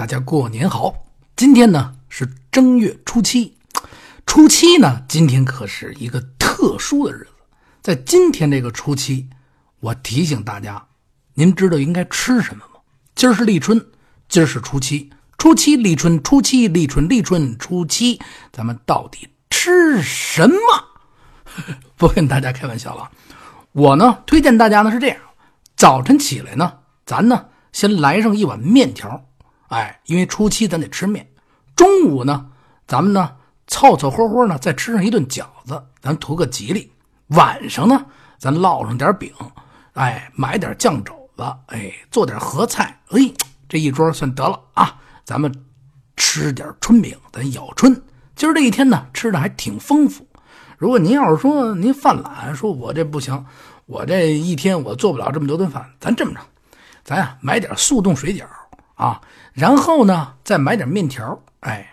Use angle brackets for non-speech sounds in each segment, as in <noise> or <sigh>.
大家过年好！今天呢是正月初七，初七呢，今天可是一个特殊的日子。在今天这个初七，我提醒大家，您知道应该吃什么吗？今儿是立春，今儿是初七，初七立春，初七立春，立春初七，咱们到底吃什么？<laughs> 不跟大家开玩笑了，我呢推荐大家呢是这样：早晨起来呢，咱呢先来上一碗面条。哎，因为初七咱得吃面，中午呢，咱们呢凑凑合合呢再吃上一顿饺子，咱图个吉利。晚上呢，咱烙上点饼，哎，买点酱肘子，哎，做点合菜，哎，这一桌算得了啊。咱们吃点春饼，咱咬春。今儿这一天呢，吃的还挺丰富。如果您要是说您犯懒，说我这不行，我这一天我做不了这么多顿饭，咱这么着，咱呀买点速冻水饺。啊，然后呢，再买点面条，哎，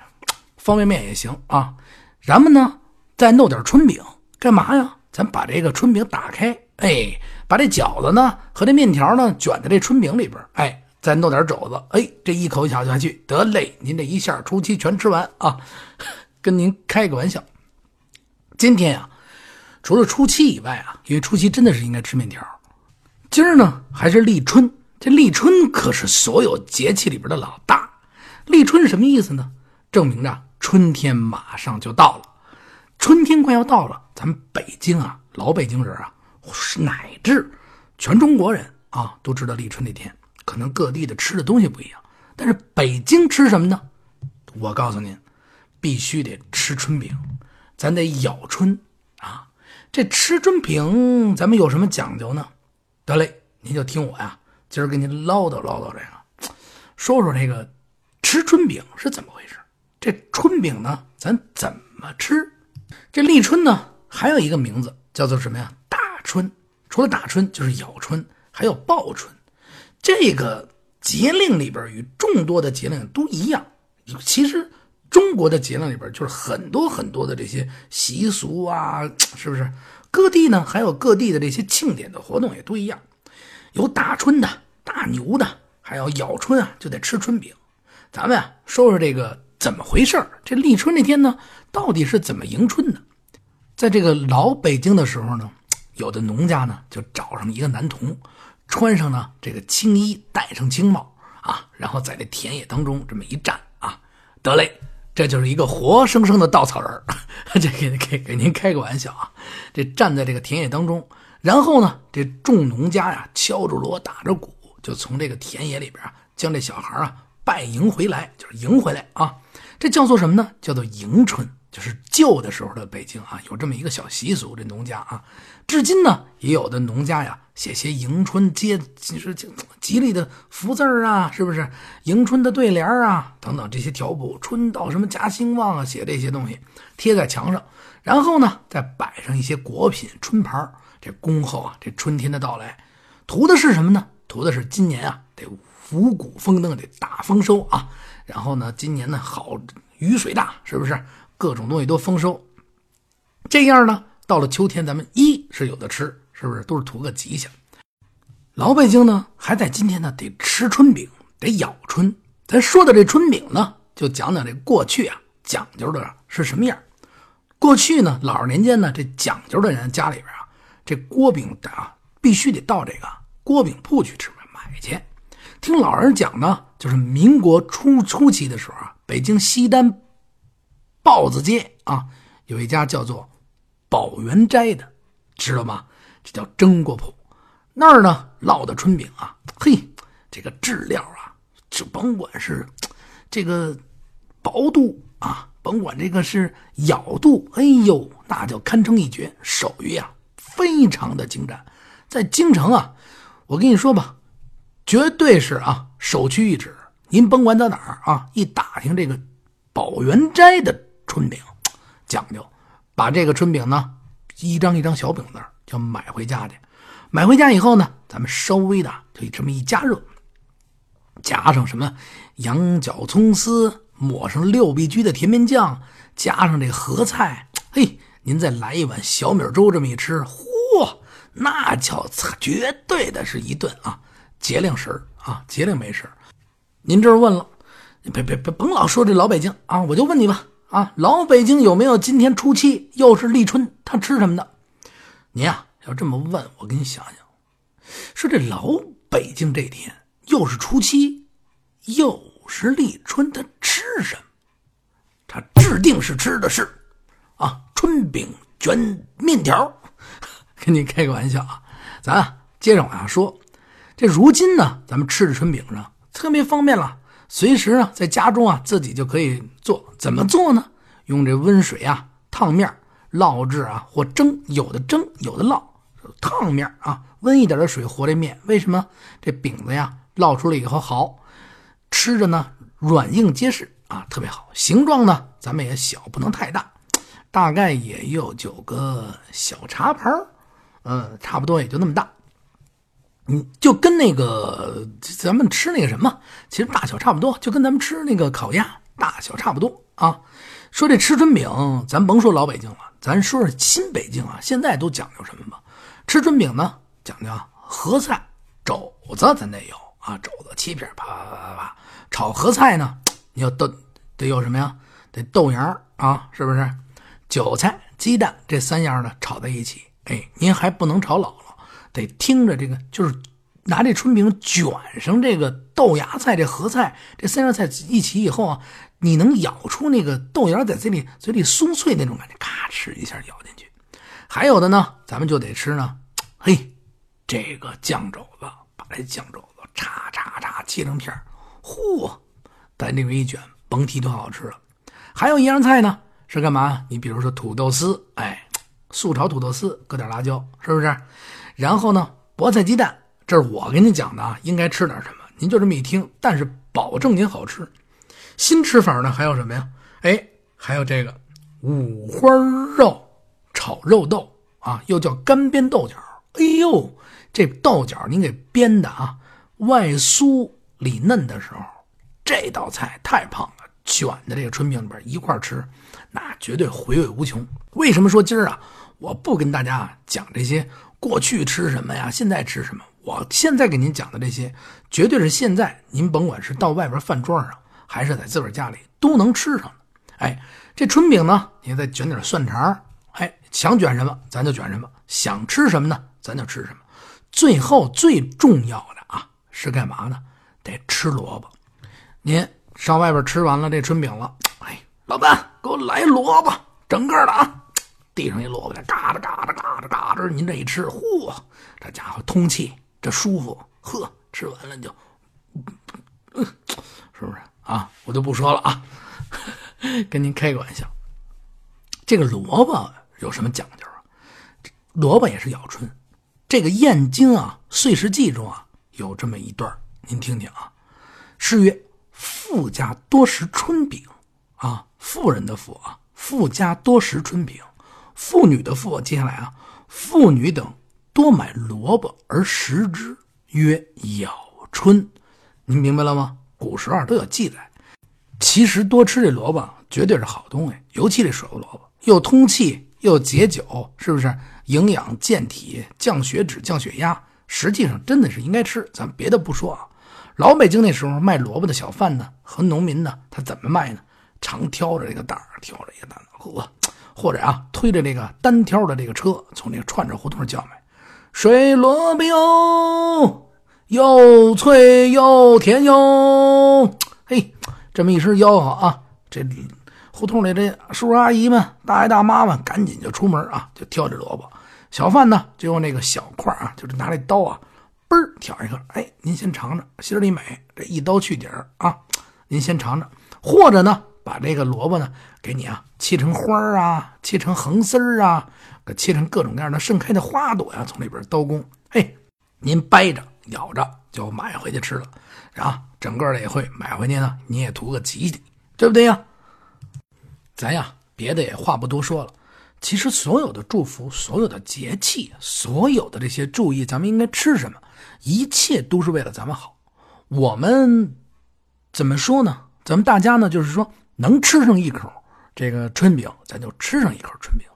方便面也行啊。咱们呢，再弄点春饼，干嘛呀？咱把这个春饼打开，哎，把这饺子呢和这面条呢卷在这春饼里边，哎，再弄点肘子，哎，这一口咬下去，得嘞，您这一下初七全吃完啊。<laughs> 跟您开个玩笑，今天呀，除了初七以外啊，因为初七真的是应该吃面条，今儿呢还是立春。这立春可是所有节气里边的老大。立春什么意思呢？证明着春天马上就到了。春天快要到了，咱们北京啊，老北京人啊，乃至全中国人啊，都知道立春那天，可能各地的吃的东西不一样。但是北京吃什么呢？我告诉您，必须得吃春饼，咱得咬春啊。这吃春饼，咱们有什么讲究呢？得嘞，您就听我呀。今儿给您唠叨唠叨这个，说说这个吃春饼是怎么回事？这春饼呢，咱怎么吃？这立春呢，还有一个名字叫做什么呀？打春。除了打春，就是咬春，还有报春。这个节令里边与众多的节令都一样。其实中国的节令里边就是很多很多的这些习俗啊，是不是？各地呢还有各地的这些庆典的活动也都一样。有打春的、打牛的，还要咬春啊，就得吃春饼。咱们啊，说说这个怎么回事这立春那天呢，到底是怎么迎春的？在这个老北京的时候呢，有的农家呢就找上一个男童，穿上呢这个青衣，戴上青帽啊，然后在这田野当中这么一站啊，得嘞，这就是一个活生生的稻草人 <laughs> 这给给给您开个玩笑啊，这站在这个田野当中。然后呢，这众农家呀，敲着锣，打着鼓，就从这个田野里边啊，将这小孩啊拜迎回来，就是迎回来啊。这叫做什么呢？叫做迎春，就是旧的时候的北京啊，有这么一个小习俗。这农家啊，至今呢，也有的农家呀，写些迎春接，就是吉利的福字啊，是不是？迎春的对联啊，等等这些条谱，春到什么家兴旺啊，写这些东西贴在墙上，然后呢，再摆上一些果品春盘这恭候啊，这春天的到来，图的是什么呢？图的是今年啊，得五谷丰登，得大丰收啊。然后呢，今年呢好雨水大，是不是？各种东西都丰收。这样呢，到了秋天，咱们一是有的吃，是不是？都是图个吉祥。老北京呢，还在今天呢，得吃春饼，得咬春。咱说的这春饼呢，就讲讲这过去啊，讲究的是什么样。过去呢，老二年间呢，这讲究的人家里边，这锅饼啊，必须得到这个锅饼铺去吃买去。听老人讲呢，就是民国初初期的时候啊，北京西单豹子街啊，有一家叫做宝元斋的，知道吗？这叫蒸锅铺。那儿呢烙的春饼啊，嘿，这个质料啊，就甭管是这个薄度啊。甭管这个是咬度，哎呦，那叫堪称一绝，手艺啊非常的精湛。在京城啊，我跟你说吧，绝对是啊首屈一指。您甭管在哪儿啊，一打听这个宝元斋的春饼，讲究，把这个春饼呢一张一张小饼子就买回家去。买回家以后呢，咱们稍微的就这么一加热，加上什么羊角葱丝。抹上六必居的甜面酱，加上这个合菜，嘿，您再来一碗小米粥，这么一吃，嚯，那叫绝对的是一顿啊节令食啊节令美食。您这问了，别别别，甭老说这老北京啊！我就问你吧，啊，老北京有没有今天初七又是立春，他吃什么的？您呀，要这么问，我给你想想，说这老北京这天又是初七，又是立春，他吃什么？他制定是吃的是，春饼卷面条。<laughs> 跟你开个玩笑啊，咱接着往下说。这如今呢，咱们吃着春饼呢，特别方便了。随时啊，在家中啊，自己就可以做。怎么做呢？用这温水啊，烫面烙制啊，或蒸。有的蒸，有的烙。烫面啊，温一点的水和这面。为什么？这饼子呀，烙出来以后好吃着呢，软硬结实啊，特别好。形状呢，咱们也小，不能太大，大概也有九个小茶盘嗯，差不多也就那么大。嗯，就跟那个咱们吃那个什么，其实大小差不多，就跟咱们吃那个烤鸭大小差不多啊。说这吃春饼，咱甭说老北京了，咱说说新北京啊，现在都讲究什么吧？吃春饼呢，讲究合菜、肘子，咱得有啊，肘子切片，啪啪啪啪。炒合菜呢，你要豆得有什么呀？得豆芽啊，是不是？韭菜、鸡蛋这三样呢，炒在一起。哎，您还不能炒老了。得听着这个，就是拿这春饼卷上这个豆芽菜、这合菜，这三样菜一起以后啊，你能咬出那个豆芽在嘴里嘴里酥脆那种感觉，咔哧一下咬进去。还有的呢，咱们就得吃呢，嘿，这个酱肘子，把这酱肘子叉叉叉切成片嚯，在里面一卷，甭提多好吃了。还有一样菜呢，是干嘛？你比如说土豆丝，哎，素炒土豆丝，搁点辣椒，是不是？然后呢，菠菜鸡蛋，这是我给您讲的啊，应该吃点什么？您就这么一听，但是保证您好吃。新吃法呢，还有什么呀？哎，还有这个五花肉炒肉豆啊，又叫干煸豆角。哎呦，这豆角您给煸的啊，外酥里嫩的时候，这道菜太棒了。卷的这个春饼里边一块吃，那绝对回味无穷。为什么说今儿啊，我不跟大家讲这些？过去吃什么呀？现在吃什么？我现在给您讲的这些，绝对是现在您甭管是到外边饭桌上，还是在自个儿家里都能吃上的。哎，这春饼呢，您再卷点蒜肠哎，想卷什么咱就卷什么，想吃什么呢咱就吃什么。最后最重要的啊，是干嘛呢？得吃萝卜。您上外边吃完了这春饼了，哎，老板给我来萝卜，整个的啊。地上一萝卜，嘎哒嘎哒嘎哒嘎哒，您这一吃，嚯，这家伙通气，这舒服，呵，吃完了就，嗯，是不是啊？我就不说了啊，跟您开个玩笑。这个萝卜有什么讲究啊？萝卜也是咬春。这个《燕京》啊，《岁时记》中啊，有这么一段您听听啊。诗曰：“富家多食春饼啊，富人的富啊，富家多食春饼。”妇女的妇，接下来啊，妇女等多买萝卜而食之，曰咬春。您明白了吗？古时候都有记载。其实多吃这萝卜绝对是好东西，尤其这水萝卜，又通气又解酒，是不是？营养健体，降血脂、降血压。实际上真的是应该吃。咱别的不说啊，老北京那时候卖萝卜的小贩呢和农民呢，他怎么卖呢？常挑着这个担儿，挑着一个担子，或者啊，推着这个单挑的这个车，从这个串着胡同叫卖，水萝卜哟，又脆又甜哟。嘿，这么一声吆喝啊，这胡同里这叔叔阿姨们、大爷大妈们赶紧就出门啊，就挑着萝卜。小贩呢，就用那个小块啊，就是拿这刀啊，嘣儿挑一个。哎，您先尝尝，心里美。这一刀去底儿啊，您先尝尝。或者呢？把这个萝卜呢，给你啊切成花啊，切成横丝儿啊，给切成各种各样的盛开的花朵呀，从里边刀工，嘿，您掰着咬着就买回去吃了，啊，整个的也会买回去呢，你也图个吉利，对不对呀？咱呀，别的也话不多说了，其实所有的祝福，所有的节气，所有的这些注意，咱们应该吃什么，一切都是为了咱们好。我们怎么说呢？咱们大家呢，就是说。能吃上一口这个春饼，咱就吃上一口春饼；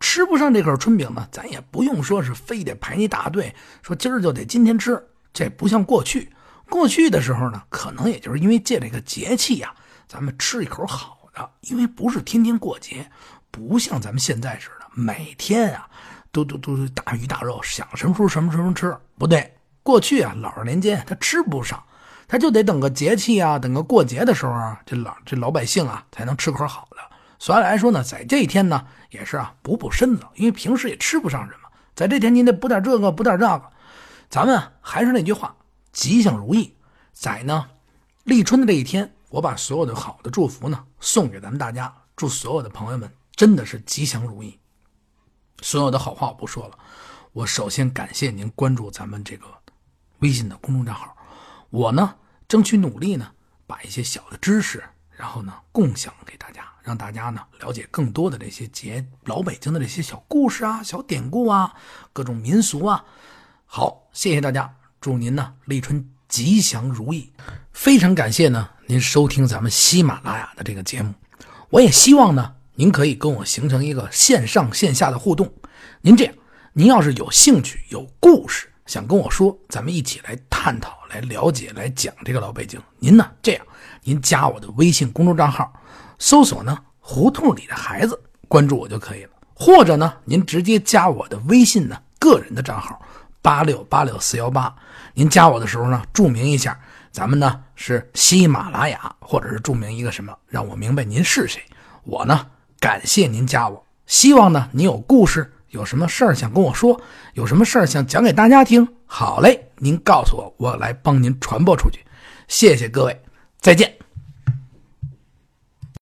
吃不上这口春饼呢，咱也不用说是非得排一大队，说今儿就得今天吃。这不像过去，过去的时候呢，可能也就是因为借这个节气呀，咱们吃一口好的，因为不是天天过节，不像咱们现在似的，每天啊都都都大鱼大肉，想什么时候什么时候吃。不对，过去啊，老二年间他吃不上，他就得等个节气啊，等个过节的时候啊，这老这老百姓啊才能吃口好的。所以来说呢，在这一天呢，也是啊补补身子，因为平时也吃不上什么，在这天您得补点这个，补点那个。咱们还是那句话，吉祥如意。在呢立春的这一天，我把所有的好的祝福呢送给咱们大家，祝所有的朋友们真的是吉祥如意。所有的好话我不说了，我首先感谢您关注咱们这个微信的公众账号，我呢争取努力呢把一些小的知识，然后呢共享给大家，让大家呢了解更多的这些节老北京的这些小故事啊、小典故啊、各种民俗啊。好，谢谢大家，祝您呢立春吉祥如意。非常感谢呢您收听咱们喜马拉雅的这个节目，我也希望呢您可以跟我形成一个线上线下的互动。您这样，您要是有兴趣、有故事想跟我说，咱们一起来探讨、来了解、来讲这个老北京。您呢这样，您加我的微信公众账号，搜索呢胡同里的孩子，关注我就可以了。或者呢您直接加我的微信呢个人的账号。八六八六四幺八，您加我的时候呢，注明一下，咱们呢是喜马拉雅，或者是注明一个什么，让我明白您是谁。我呢感谢您加我，希望呢您有故事，有什么事儿想跟我说，有什么事儿想讲给大家听。好嘞，您告诉我，我来帮您传播出去。谢谢各位，再见。